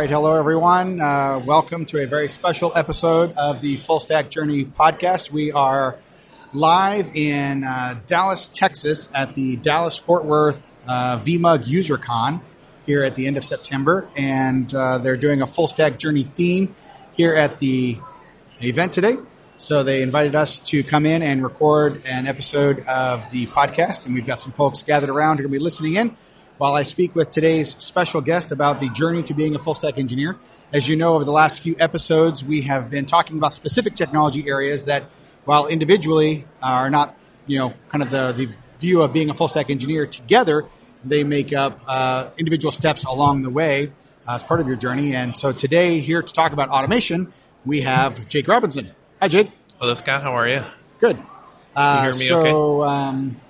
Right, hello everyone. Uh, welcome to a very special episode of the Full Stack Journey podcast. We are live in uh, Dallas, Texas, at the Dallas Fort Worth uh, VMUG UserCon here at the end of September, and uh, they're doing a Full Stack Journey theme here at the event today. So they invited us to come in and record an episode of the podcast, and we've got some folks gathered around who are going to be listening in while I speak with today's special guest about the journey to being a full stack engineer. As you know, over the last few episodes, we have been talking about specific technology areas that, while individually are not, you know, kind of the, the view of being a full stack engineer together, they make up uh, individual steps along the way uh, as part of your journey. And so today, here to talk about automation, we have Jake Robinson. Hi, Jake. Hello, Scott. How are you? Good. Uh, hear me so, um,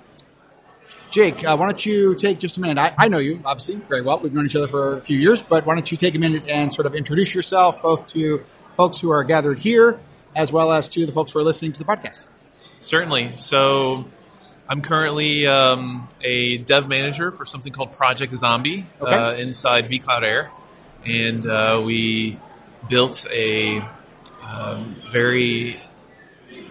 Jake, uh, why don't you take just a minute? I, I know you, obviously, very well. We've known each other for a few years, but why don't you take a minute and sort of introduce yourself both to folks who are gathered here as well as to the folks who are listening to the podcast? Certainly. So, I'm currently um, a dev manager for something called Project Zombie Okay. uh, inside vCloud Air, and uh, we built a um, very,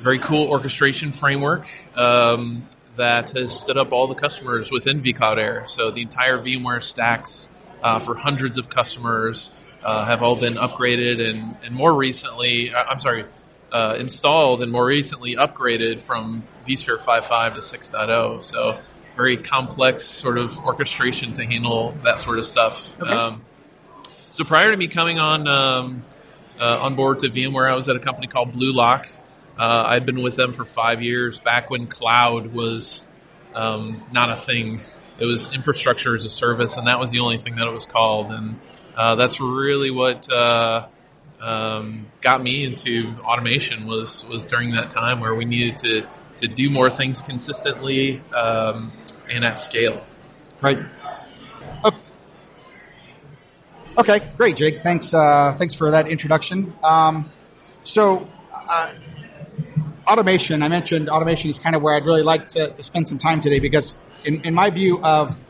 very cool orchestration framework um, that has stood up all the customers within vCloud Air. So the entire VMware stacks uh, for hundreds of customers uh, have all been upgraded, and, and more recently, uh, I'm sorry, uh, installed and more recently upgraded from vSphere 5.5 to 6.0. So very complex sort of orchestration to handle that sort of stuff. Okay. Um, so prior to me coming on um, uh, on board to VMware, I was at a company called Bluelock. Uh, I'd been with them for five years, back when cloud was um, not a thing. It was infrastructure as a service, and that was the only thing that it was called. And uh, that's really what uh, um, got me into automation was was during that time where we needed to to do more things consistently um, and at scale. Right. Okay, great, Jake. Thanks. Uh, thanks for that introduction. Um, so, uh, automation. I mentioned automation is kind of where I'd really like to, to spend some time today because, in, in my view of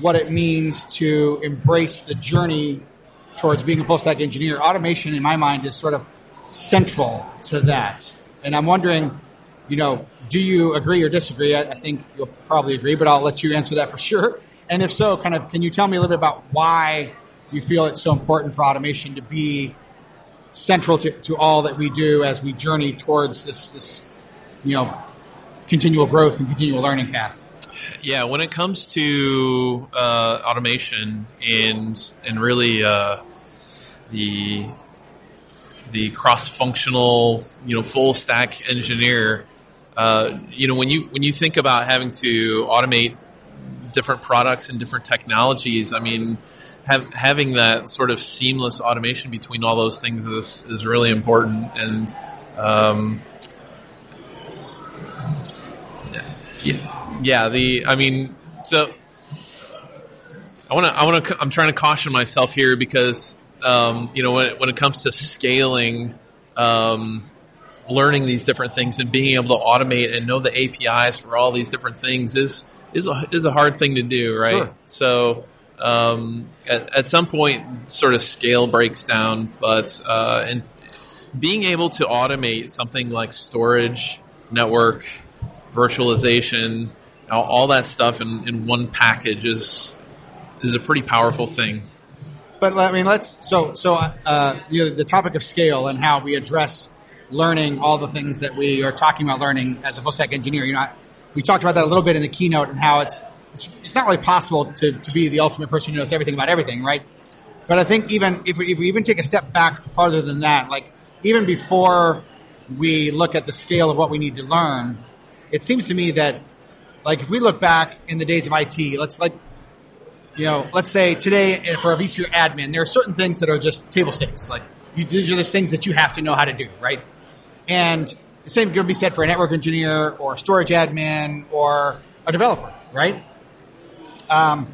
what it means to embrace the journey towards being a full stack engineer, automation in my mind is sort of central to that. And I'm wondering, you know, do you agree or disagree? I, I think you'll probably agree, but I'll let you answer that for sure. And if so, kind of, can you tell me a little bit about why you feel it's so important for automation to be central to, to all that we do as we journey towards this, this, you know, continual growth and continual learning path? Yeah, when it comes to uh, automation and and really uh, the the cross functional, you know, full stack engineer, uh, you know, when you when you think about having to automate different products and different technologies, I mean, have, having that sort of seamless automation between all those things is is really important and. Um, yeah, yeah. The I mean, so I want to. I want to. I'm trying to caution myself here because um, you know when it, when it comes to scaling, um, learning these different things and being able to automate and know the APIs for all these different things is is a, is a hard thing to do, right? Sure. So. Um, at, at some point, sort of scale breaks down, but uh, and being able to automate something like storage, network, virtualization, all, that stuff in, in one package is is a pretty powerful thing. But I mean, let's so so uh, you know the topic of scale and how we address learning all the things that we are talking about learning as a full stack engineer. You know, we talked about that a little bit in the keynote and how it's it's, it's not really possible to, to be the ultimate person who knows everything about everything, right? But I think even if we, if we even take a step back farther than that, like even before we look at the scale of what we need to learn, it seems to me that like if we look back in the days of IT, let's like you know, let's say today for a vSphere admin, there are certain things that are just table stakes. Like you, these are the things that you have to know how to do, right? And the same could be said for a network engineer or a storage admin or a developer, right? Um,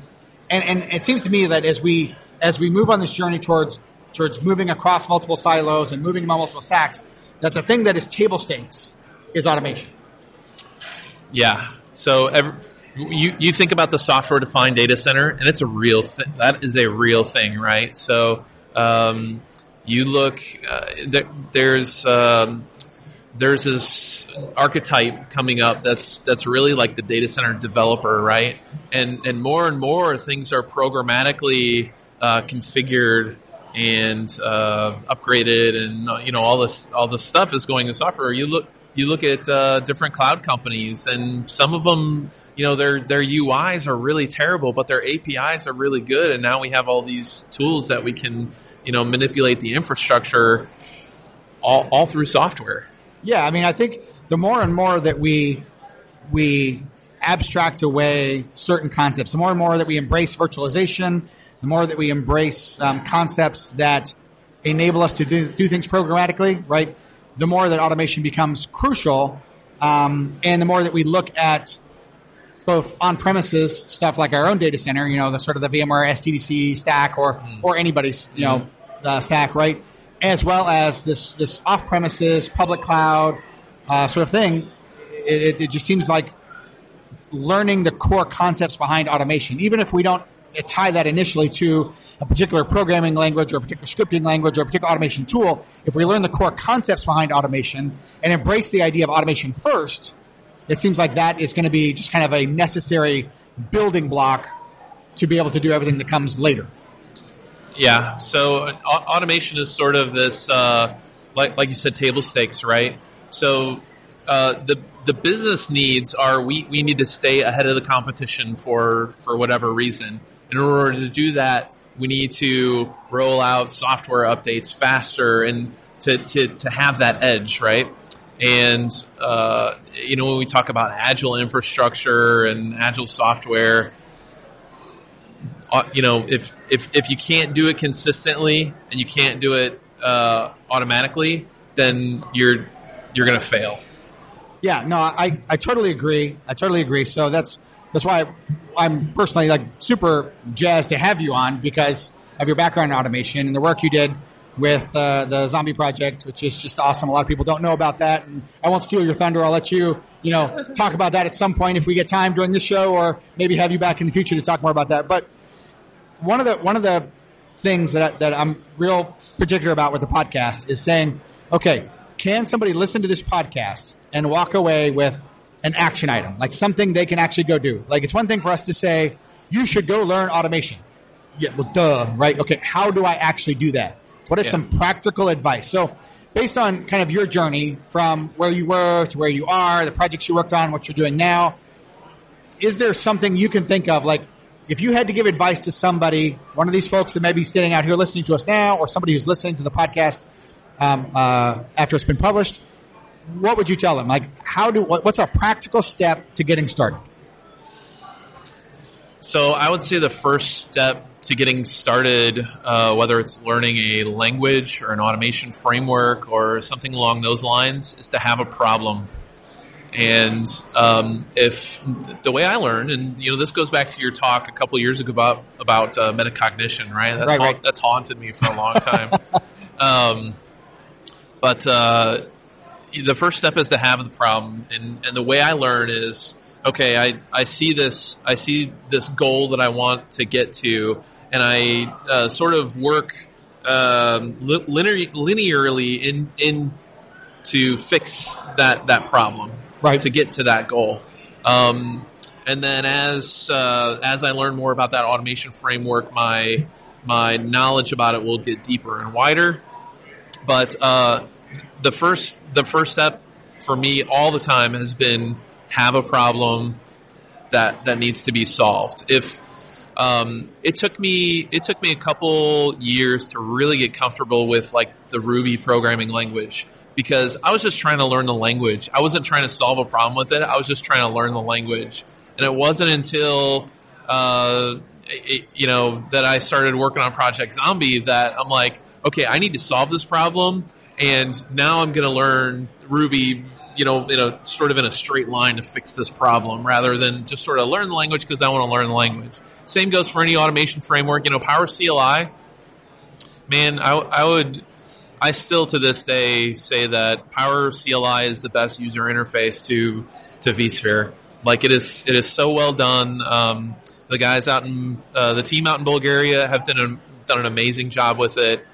and, and it seems to me that as we as we move on this journey towards towards moving across multiple silos and moving among multiple stacks, that the thing that is table stakes is automation. Yeah. So ev you you think about the software defined data center, and it's a real th- that is a real thing, right? So Um, you look uh, there, there's um, there's this archetype coming up that's that's really like the data center developer, right? And and more and more things are programmatically uh, configured and uh, upgraded, and you know all this all this stuff is going to software. You look you look at uh, different cloud companies, and some of them, you know, their their UIs are really terrible, but their APIs are really good. And now we have all these tools that we can, you know, manipulate the infrastructure all, all through software. Yeah, I mean, I think the more and more that we we abstract away certain concepts, the more and more that we embrace virtualization, the more that we embrace um, concepts that enable us to do, do, things programmatically, right? The more that automation becomes crucial, um, and the more that we look at both on premises stuff like our own data center, you know, the sort of the VMware SDDC stack or or anybody's you know uh, stack, right? As well as this this off premises public cloud uh, sort of thing. It, it, just seems like learning the core concepts behind automation, even if we don't tie that initially to a particular programming language or a particular scripting language or a particular automation tool, if we learn the core concepts behind automation and embrace the idea of automation first, it seems like that is going to be just kind of a necessary building block to be able to do everything that comes later. Yeah. So automation is sort of this, uh, like like you said, table stakes, right? So uh, the the business needs are we, we need to stay ahead of the competition for for whatever reason. In order to do that, we need to roll out software updates faster and to, to, to have that edge, right? And, uh, you know, when we talk about agile infrastructure and agile software, uh, you know, if, if, if you can't do it consistently and you can't do it uh, automatically, then you're, you're going to fail. Yeah, no, I, I totally agree. I totally agree. So that's that's why I'm personally like super jazzed to have you on because of your background in automation and the work you did with uh, the zombie project, which is just awesome. A lot of people don't know about that, and I won't steal your thunder. I'll let you, you know, talk about that at some point if we get time during this show, or maybe have you back in the future to talk more about that. But one of the one of the things that that I'm real particular about with the podcast is saying, okay, can somebody listen to this podcast and walk away with an action item, like something they can actually go do. Like it's one thing for us to say, you should go learn automation. Yeah, well, duh, right? Okay, how do I actually do that? What is yeah. some practical advice? So, based on kind of your journey from where you were to where you are, the projects you worked on, what you're doing now, is there something you can think of? Like, if you had to give advice to somebody, one of these folks that may be sitting out here listening to us now, or somebody who's listening to the podcast um, uh, after it's been published, what would you tell them? Like, how do what's a practical step to getting started? So I would say the first step to getting started, uh, whether it's learning a language or an automation framework or something along those lines, is to have a problem. And um, if the way I learned, and you know, this goes back to your talk a couple years ago about about uh, metacognition, right? That's right, right. that's haunted me for a long time. um, but uh, the first step is to have the problem, and, and the way I learn is okay. I, I see this I see this goal that I want to get to, and I uh, sort of work um, linear, linearly in in to fix that that problem, right? To get to that goal. Um, and then as uh, as I learn more about that automation framework, my my knowledge about it will get deeper and wider. But uh, the first the first step for me all the time has been have a problem that that needs to be solved. If um, it took me it took me a couple years to really get comfortable with like the Ruby programming language because I was just trying to learn the language. I wasn't trying to solve a problem with it. I was just trying to learn the language, and it wasn't until uh, it, you know that I started working on Project Zombie that I'm like, okay, I need to solve this problem and now I'm going to learn Ruby, you know, in a sort of in a straight line to fix this problem rather than just sort of learn the language because I want to learn the language. Same goes for any automation framework. You know, PowerCLI, man, I, I would, I still to this day say that PowerCLI is the best user interface to, to vSphere. Like it is, it is so well done. Um, the guys out in, uh, the team out in Bulgaria have done a done an amazing job with it.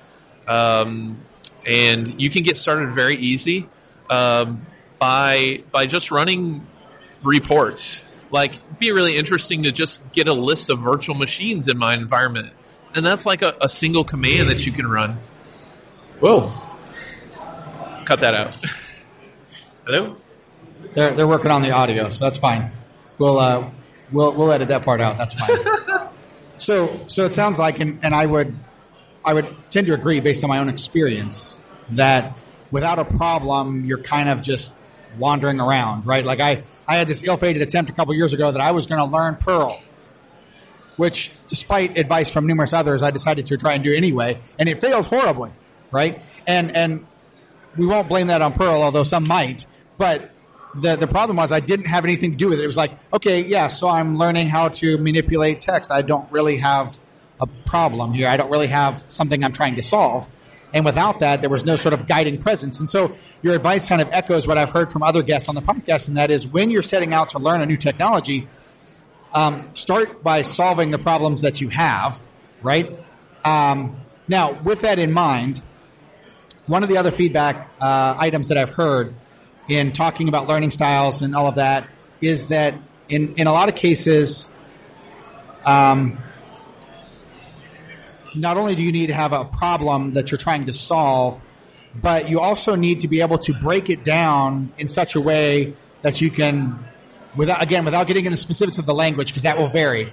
Um, and you can get started very easy um, by by just running reports. Like, be really interesting to just get a list of virtual machines in my environment, and that's like a, a single command that you can run. Whoa! Cut that out. Hello. They're they're working on the audio, so that's fine. We'll uh, we'll we'll edit that part out. That's fine. so so it sounds like, and, and I would I would tend to agree based on my own experience that without a problem, you're kind of just wandering around, right? Like I I had this ill-fated attempt a couple years ago that I was going to learn Perl, which, despite advice from numerous others, I decided to try and do anyway, and it failed horribly, right? And and we won't blame that on Perl, although some might. But the the problem was I didn't have anything to do with it. It was like, okay, yeah, so I'm learning how to manipulate text. I don't really have a problem here. I don't really have something I'm trying to solve. And without that, there was no sort of guiding presence. And so your advice kind of echoes what I've heard from other guests on the podcast, and that is when you're setting out to learn a new technology, um, start by solving the problems that you have, right? Um, now, with that in mind, one of the other feedback uh, items that I've heard in talking about learning styles and all of that is that in, in a lot of cases, um, not only do you need to have a problem that you're trying to solve, but you also need to be able to break it down in such a way that you can, without again, without getting into specifics of the language, because that will vary.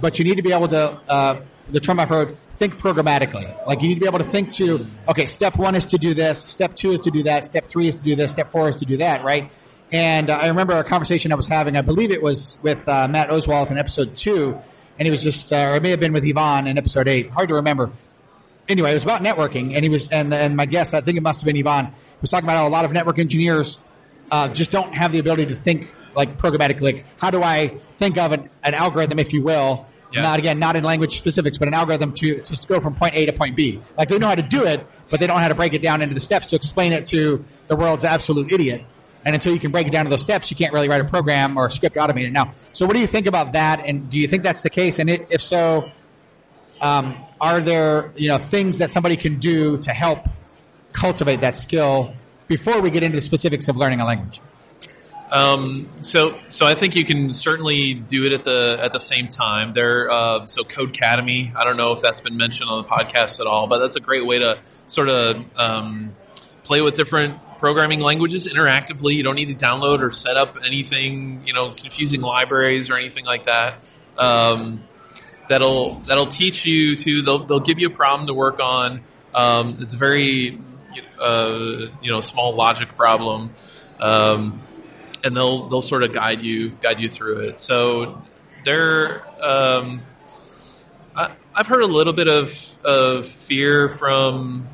But you need to be able to, uh, the term I've heard, think programmatically. Like you need to be able to think to, okay, step one is to do this, step two is to do that, step three is to do this, step four is to do that, right? And uh, I remember a conversation I was having, I believe it was with uh, Matt Oswalt in episode two, and he was just, uh, or it may have been with Ivan in episode eight, hard to remember. Anyway, it was about networking, and he was, and, and my guest, I think it must have been Ivan, was talking about how a lot of network engineers uh, just don't have the ability to think like programmatically. Like, how do I think of an, an algorithm, if you will, Yeah. not again, not in language specifics, but an algorithm to just go from point A to point B. Like they know how to do it, but they don't know how to break it down into the steps to explain it to the world's absolute idiot. And until you can break it down to those steps, you can't really write a program or a script to automate it. Now, so what do you think about that? And do you think that's the case? And it, if so, um, are there you know things that somebody can do to help cultivate that skill before we get into the specifics of learning a language? Um, so, so I think you can certainly do it at the at the same time. There, uh, so Codecademy. I don't know if that's been mentioned on the podcast at all, but that's a great way to sort of um, play with different programming languages interactively. You don't need to download or set up anything, you know, confusing libraries or anything like that. Um, that'll that'll teach you to. They'll they'll give you a problem to work on. Um, it's a very uh, you know small logic problem. Um, and they'll they'll sort of guide you guide you through it. So they're um, I, I've heard a little bit of of fear from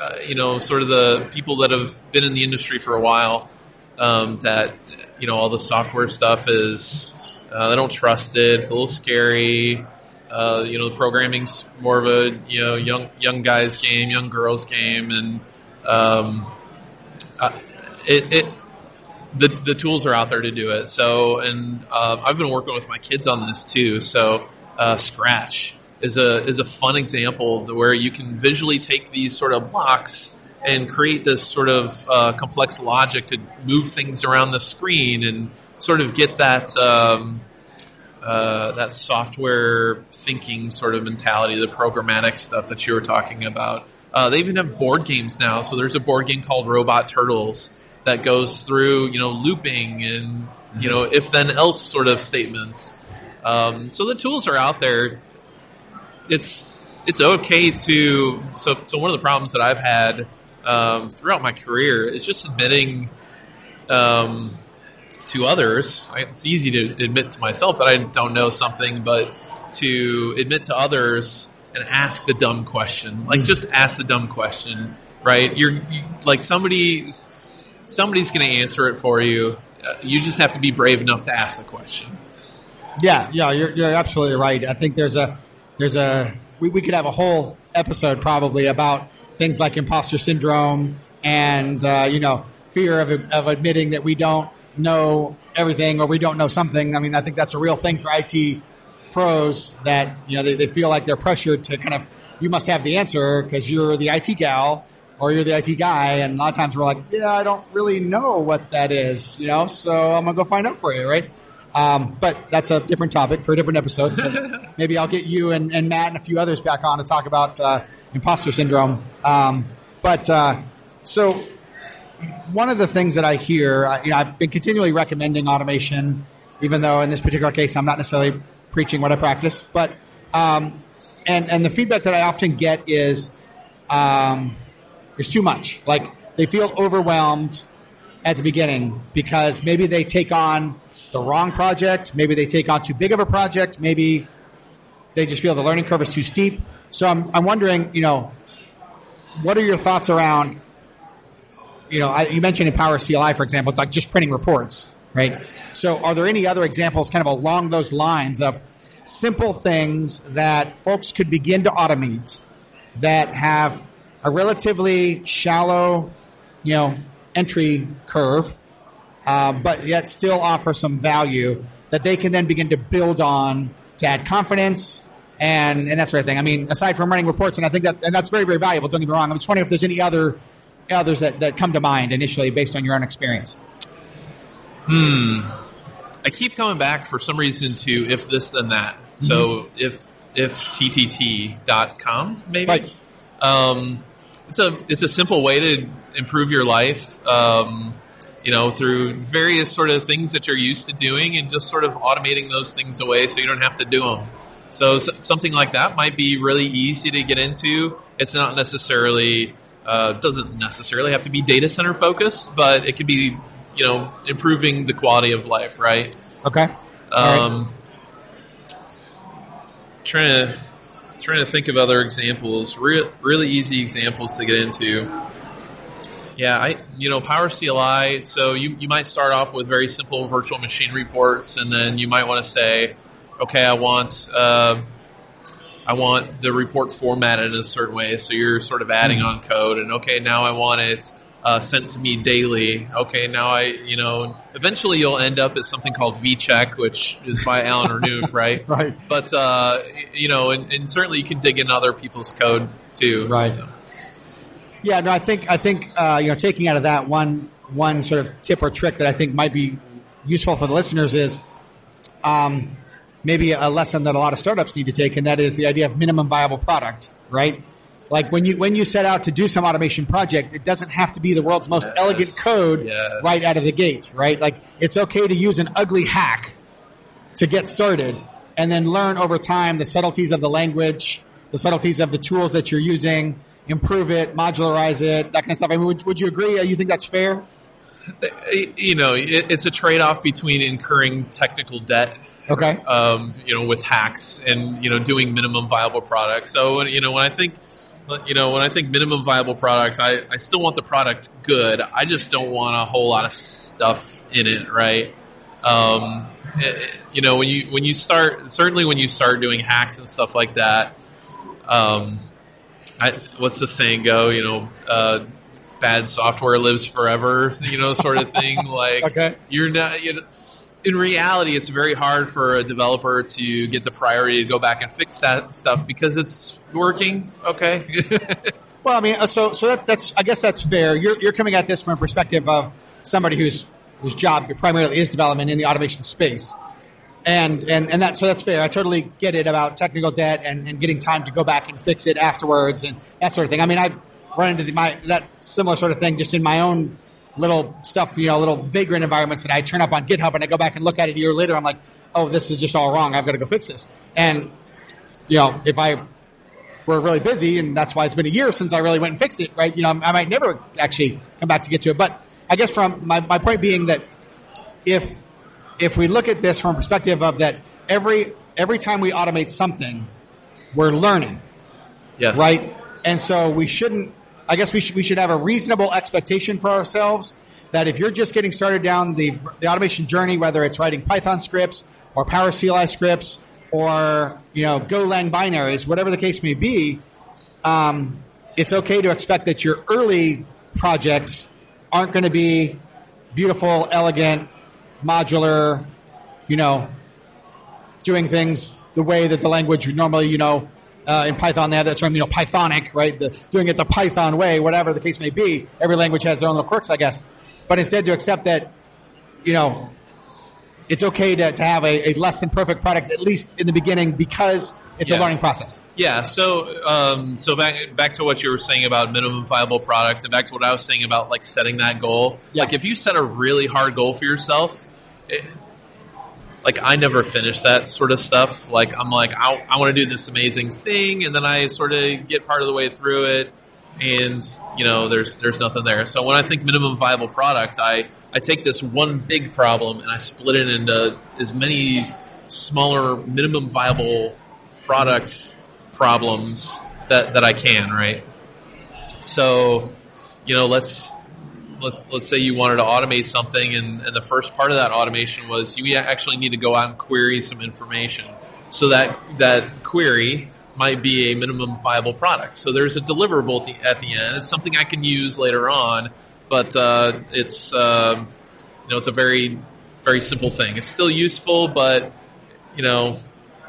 uh, you know sort of the people that have been in the industry for a while um, that you know all the software stuff is uh, they don't trust it. It's a little scary. Uh, you know, the programming's more of a you know young young guys game, young girls game, and um, uh, it, it the the tools are out there to do it. So, and uh, I've been working with my kids on this too. So, uh, Scratch is a is a fun example where you can visually take these sort of blocks and create this sort of uh, complex logic to move things around the screen and sort of get that. Um, uh, that software thinking sort of mentality, the programmatic stuff that you were talking about. Uh, they even have board games now. So there's a board game called Robot Turtles that goes through, you know, looping and, you know, if then else sort of statements. Um, so the tools are out there. It's, it's okay to, so, so one of the problems that I've had, um, throughout my career is just admitting, um, to others. It's easy to admit to myself that I don't know something, but to admit to others and ask the dumb question, like just ask the dumb question, right? You're you, like somebody, somebody's going to answer it for you. Uh, you just have to be brave enough to ask the question. Yeah, yeah, you're, you're absolutely right. I think there's a there's a we, we could have a whole episode probably about things like imposter syndrome and uh, you know fear of of admitting that we don't know everything or we don't know something. I mean, I think that's a real thing for IT pros that you know they, they feel like they're pressured to kind of you must have the answer because you're the IT gal or you're the IT guy. And a lot of times we're like, yeah, I don't really know what that is, you know, so I'm going to go find out for you, right? Um, but that's a different topic for a different episode. So maybe I'll get you and, and, Matt and a few others back on to talk about uh, imposter syndrome. Um, but uh, so one of the things that I hear, I, you know, I've been continually recommending automation, even though in this particular case I'm not necessarily preaching what I practice. But um, and and the feedback that I often get is um, is too much. Like they feel overwhelmed at the beginning because maybe they take on the wrong project, maybe they take on too big of a project, maybe they just feel the learning curve is too steep. So I'm I'm wondering, you know, what are your thoughts around? You know, I, you mentioned in PowerCLI, for example, like just printing reports, right? So, are there any other examples, kind of along those lines, of simple things that folks could begin to automate that have a relatively shallow, you know, entry curve, uh, but yet still offer some value that they can then begin to build on to add confidence and, and that sort of thing. I mean, aside from running reports, and I think that and that's very very valuable. Don't get me wrong. I'm just wondering if there's any other others that, that come to mind initially based on your own experience. Hmm. I keep coming back for some reason to if this then that. Mm-hmm. So if ifttt.com maybe. Right. Um, it's a it's a simple way to improve your life. Um, you know, through various sort of things that you're used to doing, and just sort of automating those things away so you don't have to do them. So, so something like that might be really easy to get into. It's not necessarily uh, doesn't necessarily have to be data center focused, but it could be you know improving the quality of life, right? Okay. Um, right. Trying to trying to think of other examples, re- really easy examples to get into. Yeah, I you know PowerCLI. So you you might start off with very simple virtual machine reports, and then you might want to say, okay, I want. Uh, I want the report formatted in a certain way, so you're sort of adding on code, and okay, now I want it uh, sent to me daily. Okay, now I, you know, eventually you'll end up at something called vCheck, which is by Alan Renouf, right? right. But, uh, you know, and, and, certainly you can dig in other people's code too. Right. So. Yeah, no, I think, I think, uh, you know, taking out of that one, one sort of tip or trick that I think might be useful for the listeners is, um, maybe a lesson that a lot of startups need to take, and that is the idea of minimum viable product, right? Like when you when you set out to do some automation project, it doesn't have to be the world's most yes. elegant code yes. right out of the gate, right? Like it's okay to use an ugly hack to get started and then learn over time the subtleties of the language, the subtleties of the tools that you're using, improve it, modularize it, that kind of stuff. I mean, would, would you agree? You think that's fair? You know, it, it's a trade-off between incurring technical debt, okay, um, you know, with hacks and you know doing minimum viable products. So, you know, when I think you know, when I think minimum viable product, I, I still want the product good. I just don't want a whole lot of stuff in it, right? Um, it, eh, you know, when you when you start, certainly when you start doing hacks and stuff like that, um, I, what's the saying go? You know, uh, bad software lives forever. You know, sort of thing. Like okay. you're not. You know, in reality, it's very hard for a developer to get the priority to go back and fix that stuff because it's working. Okay. well, I mean, uh, so so that, that's I guess that's fair. You're you're coming at this from a perspective of somebody whose whose job primarily is development in the automation space, and and and that so that's fair. I totally get it about technical debt and, and getting time to go back and fix it afterwards and that sort of thing. I mean, I've run into the, my that similar sort of thing just in my own little stuff, you know, little vagrant environments that I turn up on GitHub and I go back and look at it a year later. I'm like, oh, this is just all wrong. I've got to go fix this. And, you know, if I were really busy and that's why it's been a year since I really went and fixed it, right? You know, I might never actually come back to get to it. But I guess from my, my point being that if, if we look at this from a perspective of that every, every time we automate something, we're learning. Yes. Right? And so we shouldn't I guess we should we should have a reasonable expectation for ourselves that if you're just getting started down the the automation journey, whether it's writing Python scripts or PowerCLI scripts or you know Golang binaries, whatever the case may be, um, it's okay to expect that your early projects aren't going to be beautiful, elegant, modular, you know, doing things the way that the language would normally, you know, uh, in Python, they have that term, you know, Pythonic, right? The, doing it the Python way, whatever the case may be. Every language has their own little quirks, I guess. But instead to accept that, you know, it's okay to, to have a, a less than perfect product, at least in the beginning, because it's Yeah. a learning process. Yeah. So, um, so back back to what you were saying about minimum viable product, and back to what I was saying about like setting that goal. Yeah. Like if you set a really hard goal for yourself, it, like I never finish that sort of stuff. Like I'm like I, I want to do this amazing thing, and then I sort of get part of the way through it, and you know there's there's nothing there. So when I think minimum viable product, I I take this one big problem and I split it into as many smaller minimum viable product problems that, that I can, right? So, you know, let's let, let's say you wanted to automate something, and, and the first part of that automation was you actually need to go out and query some information. So that that query might be a minimum viable product. So there's a deliverable at the, at the end. It's something I can use later on, but uh, it's um you know it's a very very simple thing. It's still useful, but you know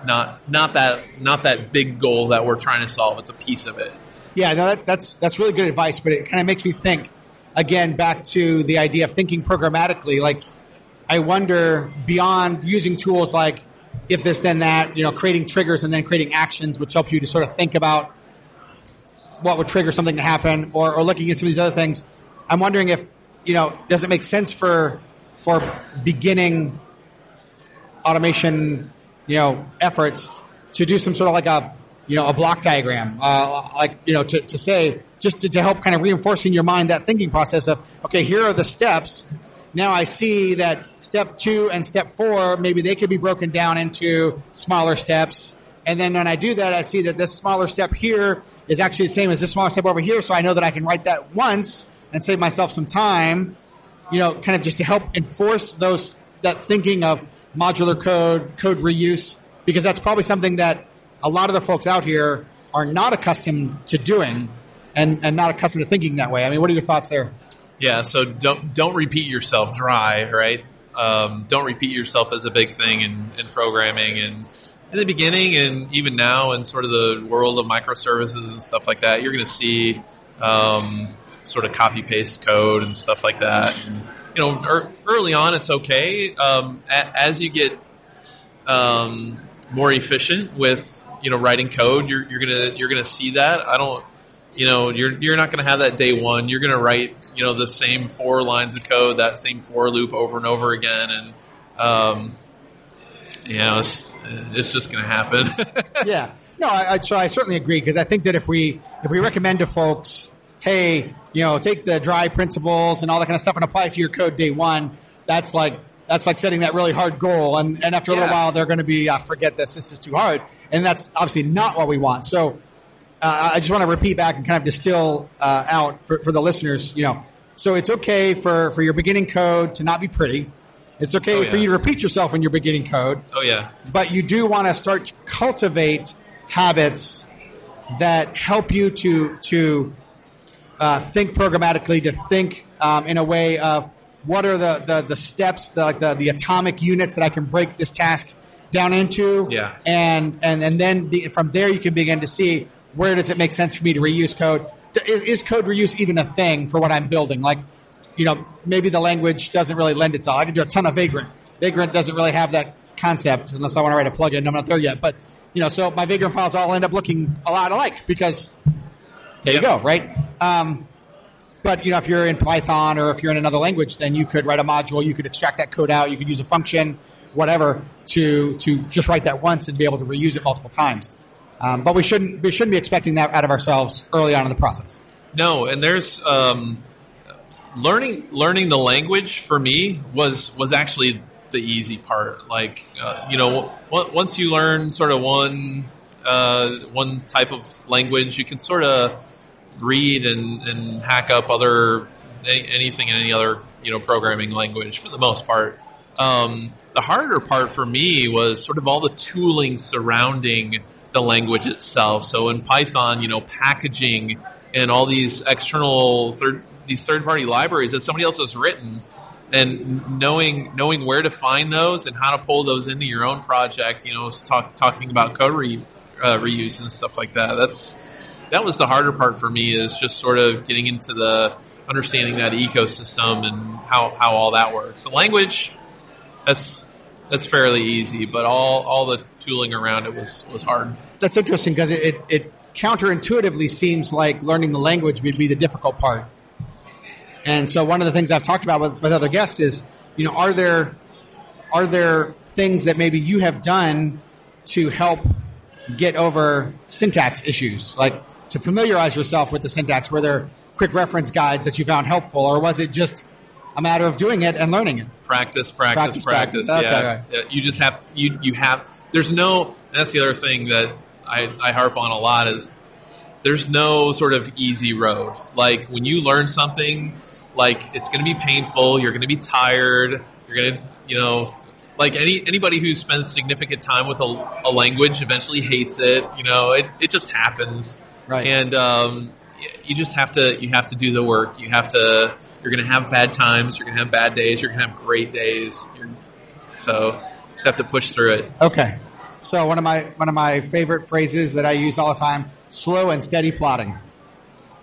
not not that not that big goal that we're trying to solve. It's a piece of it. Yeah, no, that, that's that's really good advice, but it kind of makes me think again back to the idea of thinking programmatically. Like, I wonder beyond using tools like if this then that, you know, creating triggers and then creating actions, which help you to sort of think about what would trigger something to happen, or, or looking at some of these other things. I'm wondering if you know, does it make sense for for beginning automation, you know, efforts to do some sort of like a, you know, a block diagram, uh, like, you know, to, to say, just to, to help kind of reinforce in your mind that thinking process of, okay, here are the steps. Now I see that step two and step four, maybe they could be broken down into smaller steps. And then when I do that, I see that this smaller step here is actually the same as this smaller step over here. So I know that I can write that once and save myself some time you know, kind of just to help enforce those that thinking of modular code, code reuse, because that's probably something that a lot of the folks out here are not accustomed to doing and, and not accustomed to thinking that way. I mean, what are your thoughts there? Yeah, so don't don't repeat yourself dry, right? Um, don't repeat yourself as a big thing in, in programming and in the beginning and even now in sort of the world of microservices and stuff like that, you're going to see um, sort of copy paste code and stuff like that. And, you know, er, early on it's okay. Um, a, as you get um, more efficient with you know writing code, you're, you're gonna you're gonna see that. I don't you know, you're you're not going to have that day one. You're going to write, you know, the same four lines of code, that same for loop over and over again, and um, you know, it's, it's just going to happen. yeah. No, I, I, so I certainly agree because I think that if we if we recommend to folks, hey, you know, take the dry principles and all that kind of stuff and apply it to your code day one, that's like that's like setting that really hard goal, and, and after a little while, they're going to be, uh, forget this, this is too hard, and that's obviously not what we want. So. Uh, I just want to repeat back and kind of distill uh, out for, for the listeners. You know, so it's okay for for your beginning code to not be pretty. It's okay Oh, yeah. for you to repeat yourself in your beginning code oh yeah, but you do want to start to cultivate habits that help you to to uh, think programmatically, to think um, in a way of what are the the, the steps, the, like the the atomic units that I can break this task down into, Yeah. and and and then the, from there you can begin to see where does it make sense for me to reuse code. Is, is code reuse even a thing for what I'm building? Like, you know, maybe the language doesn't really lend itself. I can do a ton of Vagrant. Vagrant doesn't really have that concept unless I want to write a plugin. I'm not there yet, but you know, so my Vagrant files all end up looking a lot alike because there Yep. you go, right? Um, but you know, if you're in Python or if you're in another language, then you could write a module. You could extract that code out. You could use a function, whatever, to to just write that once and be able to reuse it multiple times. Um, but we shouldn't we shouldn't be expecting that out of ourselves early on in the process. no, and there's um, learning learning the language for me was was actually the easy part. Like uh, you know, w- once you learn sort of one uh, one type of language, you can sort of read and, and hack up other any, anything in any other you know programming language for the most part. Um, the harder part for me was sort of all the tooling surrounding the language itself. So in Python, you know, packaging and all these external third these third party libraries that somebody else has written and knowing knowing where to find those and how to pull those into your own project. You know, talk, talking about code re, uh, reuse and stuff like that. That's that was the harder part for me is just sort of getting into the understanding that ecosystem and how, how all that works. The language, that's that's fairly easy, but all all the tooling around it was was hard. That's interesting because it, it, it counterintuitively seems like learning the language would be the difficult part. And so one of the things I've talked about with, with other guests is, you know, are there are there things that maybe you have done to help get over syntax issues, like to familiarize yourself with the syntax? Were there quick reference guides that you found helpful, or was it just a matter of doing it and learning it? Practice, practice, practice. practice. Okay, yeah. Right. yeah, you just have you you have. There's no. That's the other thing that I, I harp on a lot is there's no sort of easy road. Like when you learn something, like it's going to be painful. You're going to be tired. You're going to, you know, like any anybody who spends significant time with a, a language eventually hates it. You know, it, it just happens. Right. And um, you just have to you have to do the work. You have to. You're going to have bad times. You're going to have bad days. You're going to have great days. You're, so you just have to push through it. Okay. So one of my one of my favorite phrases that I use all the time: slow and steady plodding.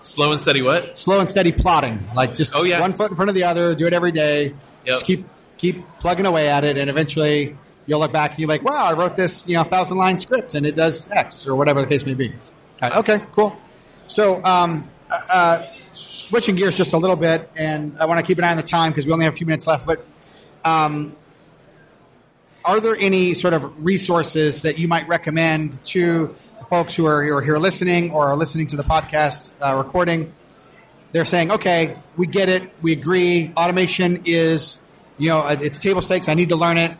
Slow and steady what? Slow and steady plodding. Like just oh, yeah. one foot in front of the other. Do it every day. Yep. Just keep keep plugging away at it, and eventually you'll look back and you're like, "Wow, I wrote this you know thousand line script, and it does X or whatever the case may be." Right, okay, cool. So um, uh, uh, switching gears just a little bit, and I want to keep an eye on the time because we only have a few minutes left, but. Um, are there any sort of resources that you might recommend to the folks who are, who are here listening or are listening to the podcast uh, recording? They're saying, okay, we get it, we agree. Automation is, you know, it's table stakes. I need to learn it.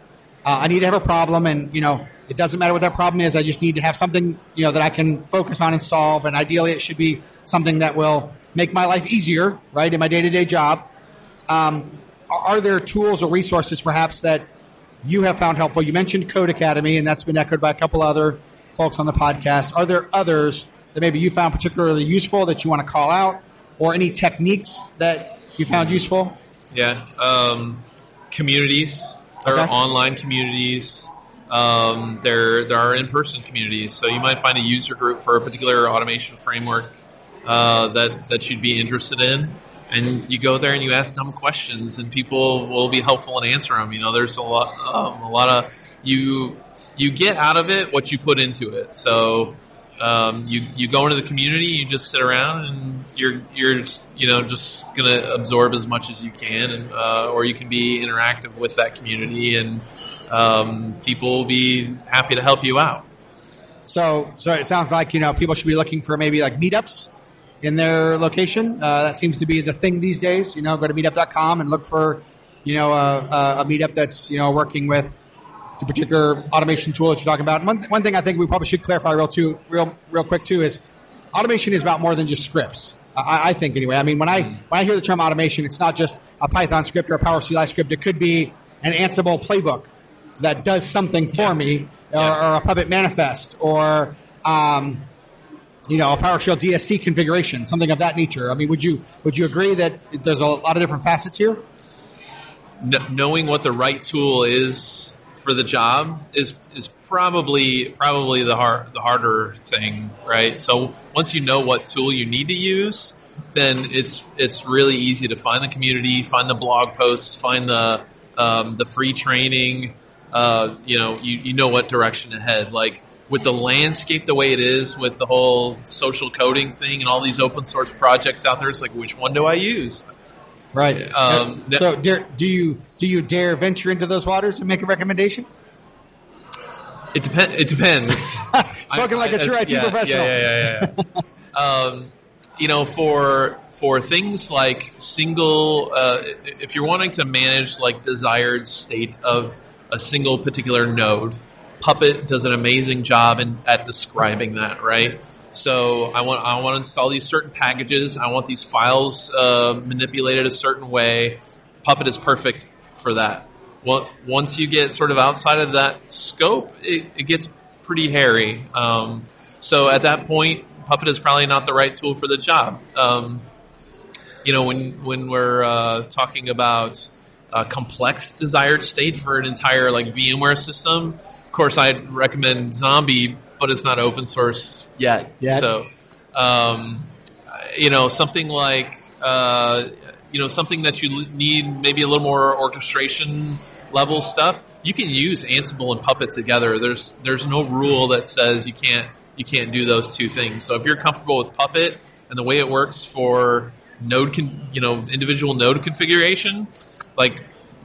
Uh, I need to have a problem, and you know, it doesn't matter what that problem is. I just need to have something, you know, that I can focus on and solve. And ideally, it should be something that will make my life easier, right, in my day to day job. Um, are there tools or resources, perhaps, that you have found helpful? You mentioned Codecademy, and that's been echoed by a couple other folks on the podcast. Are there others that maybe you found particularly useful that you want to call out, or any techniques that you found useful? Yeah, um, communities. There okay. are online communities. Um, there, there are in-person communities. So you might find a user group for a particular automation framework uh, that that you'd be interested in and you go there and you ask dumb questions, and people will be helpful and answer them. You know, there's a lot, um, a lot of you you get out of it what you put into it. So um, you you go into the community, you just sit around, and you're you're you know just gonna absorb as much as you can, and uh, or you can be interactive with that community, and um, people will be happy to help you out. So, so it sounds like you know people should be looking for maybe like meetups in their location. Uh, that seems to be the thing these days. You know, go to meetup.com and look for, you know, a, a meetup that's, you know, working with the particular automation tool that you're talking about. One, one thing I think we probably should clarify real too, real, real quick too is automation is about more than just scripts. I, I think anyway. I mean, when I, when I hear the term automation, it's not just a Python script or a PowerCLI script. It could be an Ansible playbook that does something for me or, or, a Puppet manifest or, um, you know, a PowerShell DSC configuration, something of that nature. I mean, would you would you agree that there's a lot of different facets here? knowing what the right tool is for the job is is probably probably the hard the harder thing, right? So once you know what tool you need to use, then it's it's really easy to find the community, find the blog posts, find the um, the free training. Uh, you know, you, you know what direction to head. Like with the landscape the way it is, with the whole social coding thing and all these open source projects out there, it's like which one do I use? Right. Um, so, do, do you do you dare venture into those waters and make a recommendation? It depends. It depends. I, like a true IT yeah, professional. Yeah, yeah, yeah. yeah. um, you know, for for things like single, uh, if you're wanting to manage like desired state of a single particular node, Puppet does an amazing job in, at describing that, right? So I want I want to install these certain packages. I want these files uh, manipulated a certain way. Puppet is perfect for that. Well, once you get sort of outside of that scope, it, it gets pretty hairy. Um, so at that point, Puppet is probably not the right tool for the job. Um, you know, when when we're uh, talking about a complex desired state for an entire like VMware system, of course, I'd recommend Zombie but it's not open source yet. Yet. So, um, you know, something like uh, you know something that you need maybe a little more orchestration level stuff. You can use Ansible and Puppet together. There's there's no rule that says you can't you can't do those two things. So if you're comfortable with Puppet and the way it works for node, con, you know, individual node configuration, like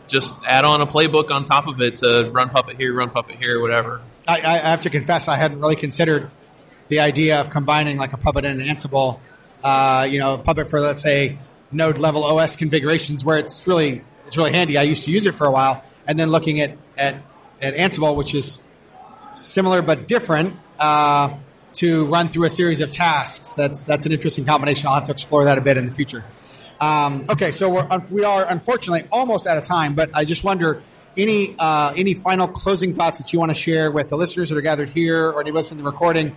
just add on a playbook on top of it to run Puppet here, run Puppet here, whatever. I, I have to confess, I hadn't really considered the idea of combining like a Puppet and an Ansible. Uh, you know, Puppet for let's say node level OS configurations, where it's really it's really handy. I used to use it for a while, and then looking at at, at Ansible, which is similar but different. Uh, to run through a series of tasks. That's that's an interesting combination. I'll have to explore that a bit in the future. Um, okay, so we're, we are unfortunately almost out of time, but I just wonder any uh, any final closing thoughts that you want to share with the listeners that are gathered here or any listening to the recording.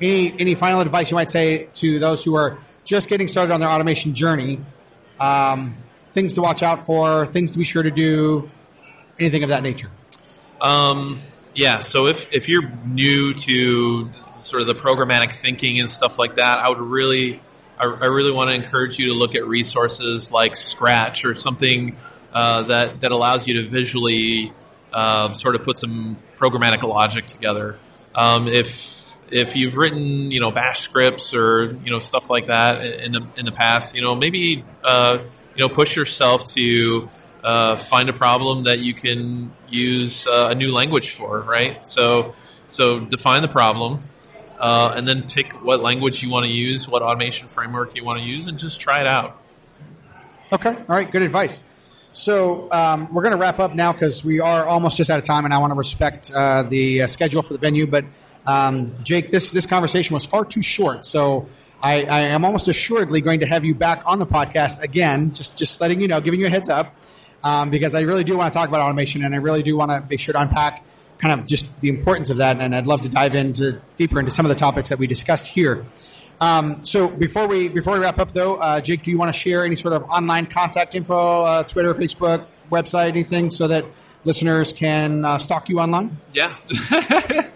Any any final advice you might say to those who are just getting started on their automation journey? Um, things to watch out for, things to be sure to do, anything of that nature. Um, yeah. So if if you're new to sort of the programmatic thinking and stuff like that, I would really, I, I really want to encourage you to look at resources like Scratch or something uh, that that allows you to visually uh, sort of put some programmatic logic together. Um, if if you've written you know Bash scripts or you know stuff like that in the in the past, you know maybe uh, you know push yourself to uh, find a problem that you can use uh, a new language for, right? So so define the problem, uh, and then pick what language you want to use, what automation framework you want to use, and just try it out. Okay, all right, good advice. So um, we're going to wrap up now because we are almost just out of time, and I want to respect uh, the uh, schedule for the venue. But um, Jake, this this conversation was far too short, so I, I, am almost assuredly going to have you back on the podcast again. Just just letting you know, giving you a heads up, um, because I really do want to talk about automation, and I really do want to make sure to unpack kind of just the importance of that, and I'd love to dive into deeper into some of the topics that we discussed here. Um, so before we before we wrap up, though, uh, Jake, do you want to share any sort of online contact info, uh, Twitter, Facebook, website, anything, so that listeners can uh, stalk you online? Yeah.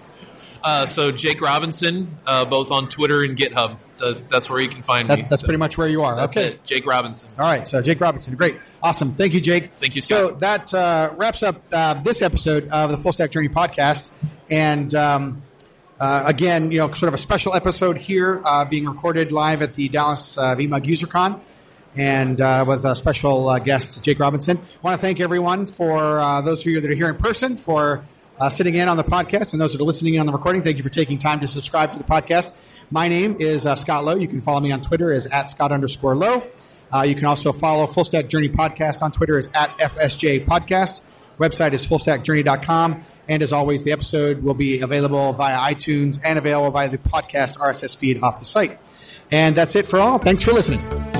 Uh, so Jake Robinson, uh, both on Twitter and GitHub. That's where you can find that, me. That's so pretty much where you are. okay, it. Jake Robinson. All right, so Jake Robinson, great, awesome. Thank you, Jake. Thank you. Scott. So that uh, wraps up uh, this episode of the Full Stack Journey podcast, and um, uh, again, you know, sort of a special episode here, being recorded live at the Dallas VMUG UserCon and uh, with a special uh, guest, Jake Robinson. I want to thank everyone for uh, those of you that are here in person for uh, sitting in on the podcast and those that are listening in on the recording. Thank you for taking time to subscribe to the podcast. My name is uh, Scott Lowe. You can follow me on Twitter as at Scott underscore Lowe. Uh, you can also follow Full Stack Journey Podcast on Twitter as at FSJ Podcast. Website is fullstackjourney.com. And as always, the episode will be available via iTunes and available via the podcast RSS feed off the site. And that's it for all. Thanks for listening.